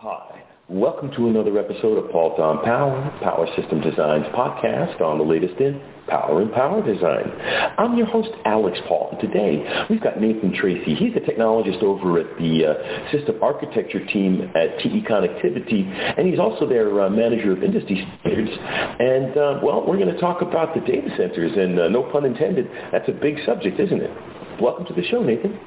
Hi. Welcome to another episode of Paultre on Power, Power System Designs podcast on the latest in Power and Power Design. I'm your host, Alex Paul. and Today, we've got Nathan Tracy. He's a technologist over at the uh, System Architecture team at TE Connectivity, and he's also their uh, manager of industry standards. And, uh, well, we're going to talk about the data centers, and uh, no pun intended, that's a big subject, isn't it? Welcome to the show, Nathan.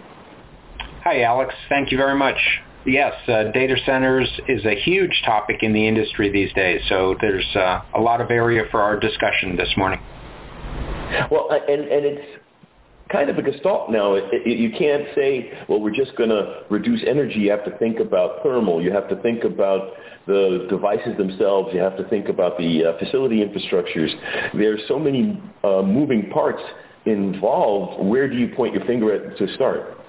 Hi, Alex. Thank you very much. Yes, uh, data centers is a huge topic in the industry these days, so there's uh, a lot of area for our discussion this morning. Well, and, and it's kind of a gestalt now. It, it, you can't say, well, we're just going to reduce energy. You have to think about thermal. You have to think about the devices themselves. You have to think about the uh, facility infrastructures. There's so many uh, moving parts involved. Where do you point your finger at to start?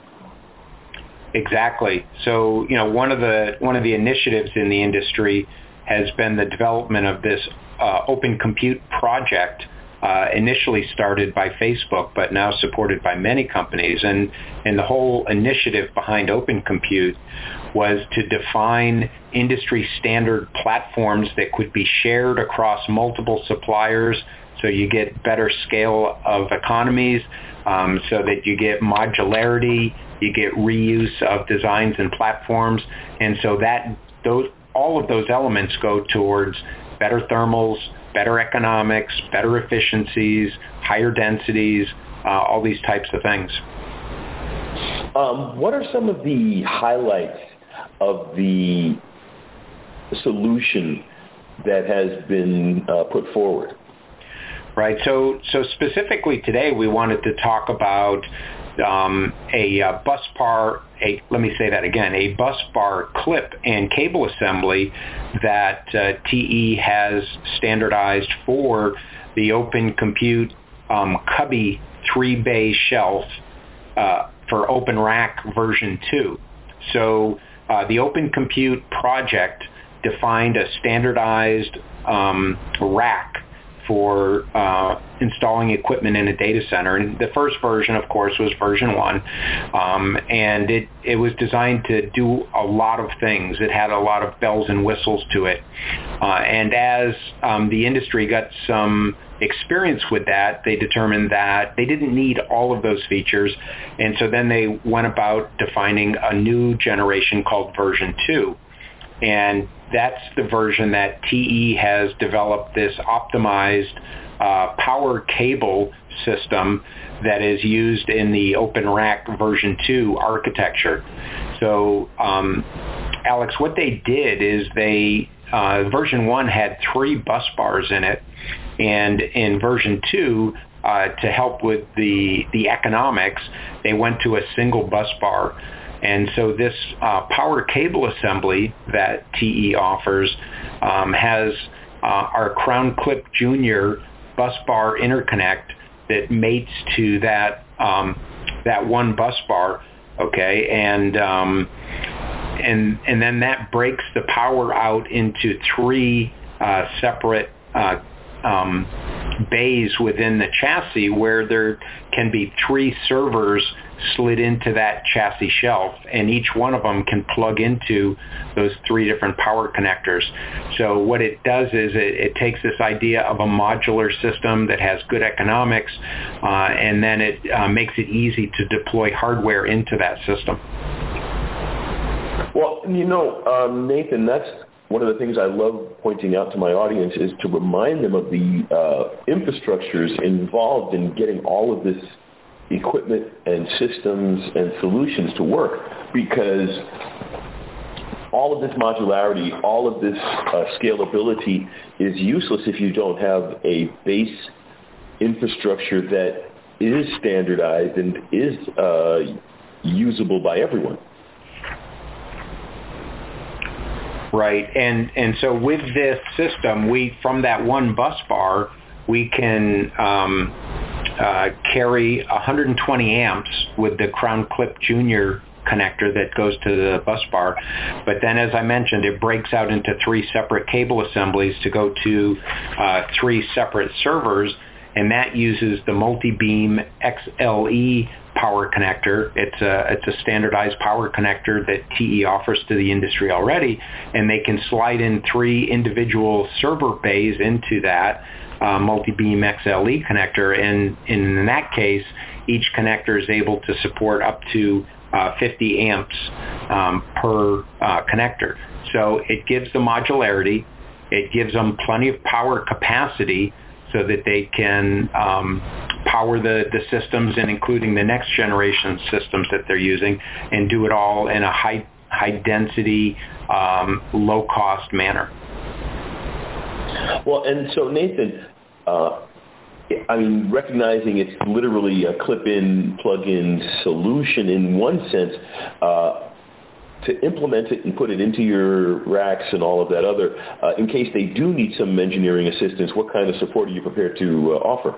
Exactly. So, you know, one of the one of the initiatives in the industry has been the development of this uh, Open Compute project, uh, initially started by Facebook, but now supported by many companies. And and the whole initiative behind Open Compute was to define industry standard platforms that could be shared across multiple suppliers, so you get better scale of economies, um, so that you get modularity you get reuse of designs and platforms, and so that those all of those elements go towards better thermals, better economics, better efficiencies, higher densities, uh, all these types of things. Um, what are some of the highlights of the solution that has been uh, put forward? Right. So, so specifically today, we wanted to talk about um, a uh, bus bar, a, let me say that again, a bus bar clip and cable assembly that uh, TE has standardized for the Open Compute um, Cubby three-bay shelf uh, for Open Rack version 2. So uh, the Open Compute project defined a standardized um, rack for uh, installing equipment in a data center. And the first version, of course, was version one, um, and it it was designed to do a lot of things. It had a lot of bells and whistles to it. Uh, and as um, the industry got some experience with that, they determined that they didn't need all of those features, and so then they went about defining a new generation called version two. And that's the version that TE has developed this optimized uh, power cable system that is used in the Open Rack version 2 architecture. So, um, Alex, what they did is they, uh, version 1 had three bus bars in it, and in version 2, uh, to help with the, the economics, they went to a single bus bar. And so this uh, power cable assembly that TE offers um, has uh, our Crown Clip Junior bus bar interconnect that mates to that um, that one bus bar, okay, and um, and and then that breaks the power out into three uh, separate uh, um, bays within the chassis where there can be three servers slid into that chassis shelf and each one of them can plug into those three different power connectors. So what it does is it, it takes this idea of a modular system that has good economics uh, and then it uh, makes it easy to deploy hardware into that system. Well, you know, um, Nathan, that's one of the things I love pointing out to my audience is to remind them of the uh, infrastructures involved in getting all of this equipment and systems and solutions to work because all of this modularity, all of this uh, scalability is useless if you don't have a base infrastructure that is standardized and is uh, usable by everyone. Right, and and so with this system, we from that one bus bar, we can um, uh, carry 120 amps with the Crown Clip Junior connector that goes to the bus bar. But then, as I mentioned, it breaks out into three separate cable assemblies to go to uh, three separate servers, and that uses the multi-beam XLE power connector. It's a it's a standardized power connector that TE offers to the industry already, and they can slide in three individual server bays into that uh, multi-beam XLE connector, and in that case, each connector is able to support up to uh, 50 amps um, per uh, connector. So it gives the modularity, it gives them plenty of power capacity so that they can um, power the, the systems and including the next generation systems that they're using and do it all in a high, high density, um, low cost manner. Well, and so Nathan, uh, I mean, recognizing it's literally a clip-in, plug-in solution in one sense, uh, to implement it and put it into your racks and all of that other, uh, in case they do need some engineering assistance, what kind of support are you prepared to uh, offer?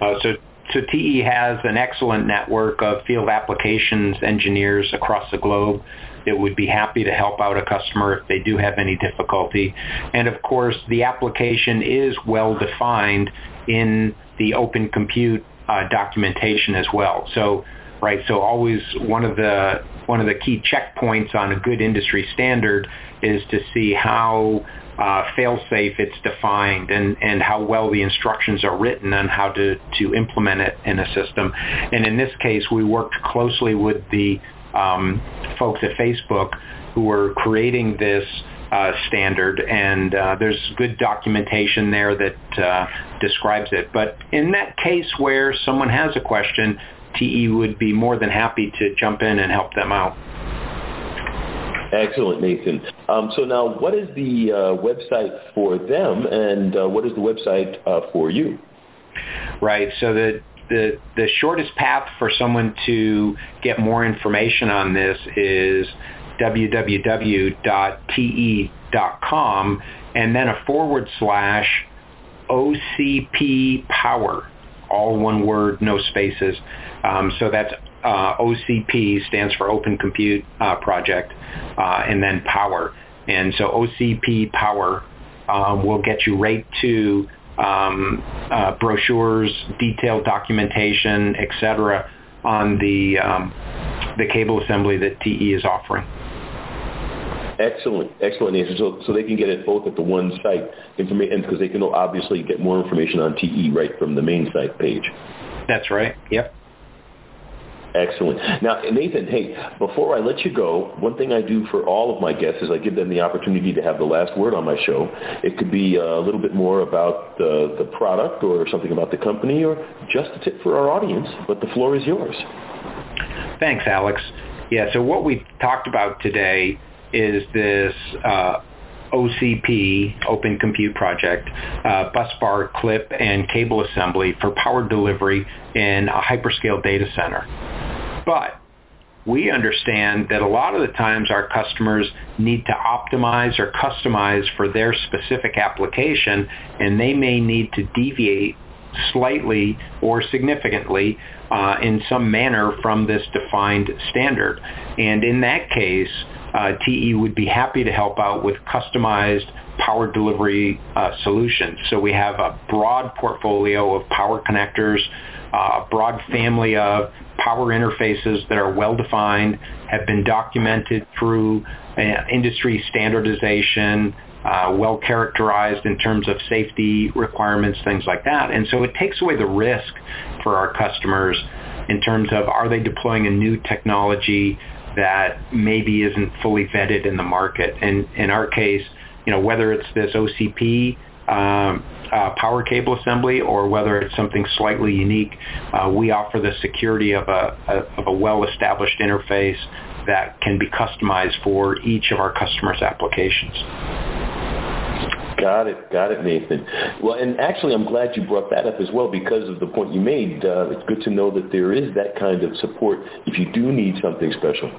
Uh, so, so TE has an excellent network of field applications engineers across the globe that would be happy to help out a customer if they do have any difficulty. And of course, the application is well defined in the open compute uh, documentation as well. So, right, so always one of the one of the key checkpoints on a good industry standard is to see how uh, fail-safe it's defined and, and how well the instructions are written on how to, to implement it in a system. And in this case, we worked closely with the um, folks at Facebook who were creating this uh, standard, and uh, there's good documentation there that uh, describes it. But in that case where someone has a question, TE would be more than happy to jump in and help them out. Excellent, Nathan. Um, so now, what is the uh, website for them, and uh, what is the website uh, for you? Right. So the the, the shortest path for someone to get more information on this is www.te.com and then a forward slash OCP power, all one word, no spaces. Um, so that's uh, OCP stands for Open Compute uh, Project, uh, and then power. And so OCP power um, will get you right to um, uh, brochures, detailed documentation, etc., on the um, the cable assembly that TE is offering. Excellent, excellent answer. So, so they can get it both at the one site information because they can obviously get more information on TE right from the main site page. That's right. Yep. Excellent. Now, Nathan, hey, before I let you go, one thing I do for all of my guests is I give them the opportunity to have the last word on my show. It could be uh, a little bit more about the, the product or something about the company or just a tip for our audience, but the floor is yours. Thanks, Alex. Yeah, so what we've talked about today is this uh, OCP, Open Compute Project, uh, busbar clip and cable assembly for power delivery in a hyperscale data center. But we understand that a lot of the times our customers need to optimize or customize for their specific application and they may need to deviate slightly or significantly uh, in some manner from this defined standard. And in that case, uh, TE would be happy to help out with customized power delivery uh, solutions. So we have a broad portfolio of power connectors, uh, a broad family of power interfaces that are well defined, have been documented through uh, industry standardization, uh, well characterized in terms of safety requirements, things like that. And so it takes away the risk for our customers in terms of are they deploying a new technology that maybe isn't fully vetted in the market. And in our case, you know, whether it's this OCP um, uh, power cable assembly or whether it's something slightly unique, uh, we offer the security of a, a, of a well-established interface that can be customized for each of our customers' applications. Got it, got it, Nathan. Well, and actually, I'm glad you brought that up as well because of the point you made. Uh, it's good to know that there is that kind of support if you do need something special.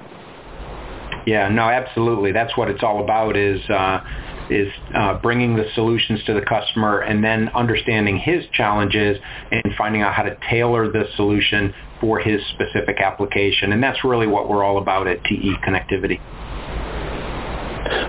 Yeah, no, absolutely. That's what it's all about. Is uh, is uh, bringing the solutions to the customer and then understanding his challenges and finding out how to tailor the solution for his specific application. And that's really what we're all about at TE Connectivity.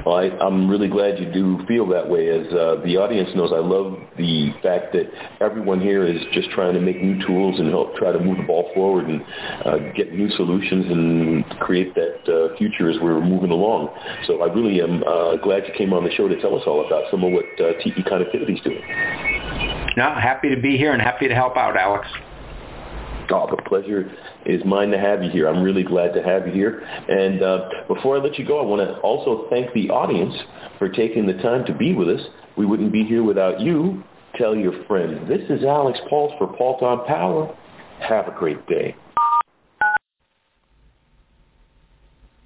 Well, I, I'm really glad you do feel that way. As uh, the audience knows, I love the fact that everyone here is just trying to make new tools and help try to move the ball forward and uh, get new solutions and create that uh, future as we're moving along. So I really am uh, glad you came on the show to tell us all about some of what uh, TE Connectivity is doing. No, happy to be here and happy to help out, Alex. Oh, the pleasure is mine to have you here. I'm really glad to have you here. And uh, before I let you go, I want to also thank the audience for taking the time to be with us. We wouldn't be here without you. Tell your friends. This is Alex Pauls for Paultre on Power. Have a great day.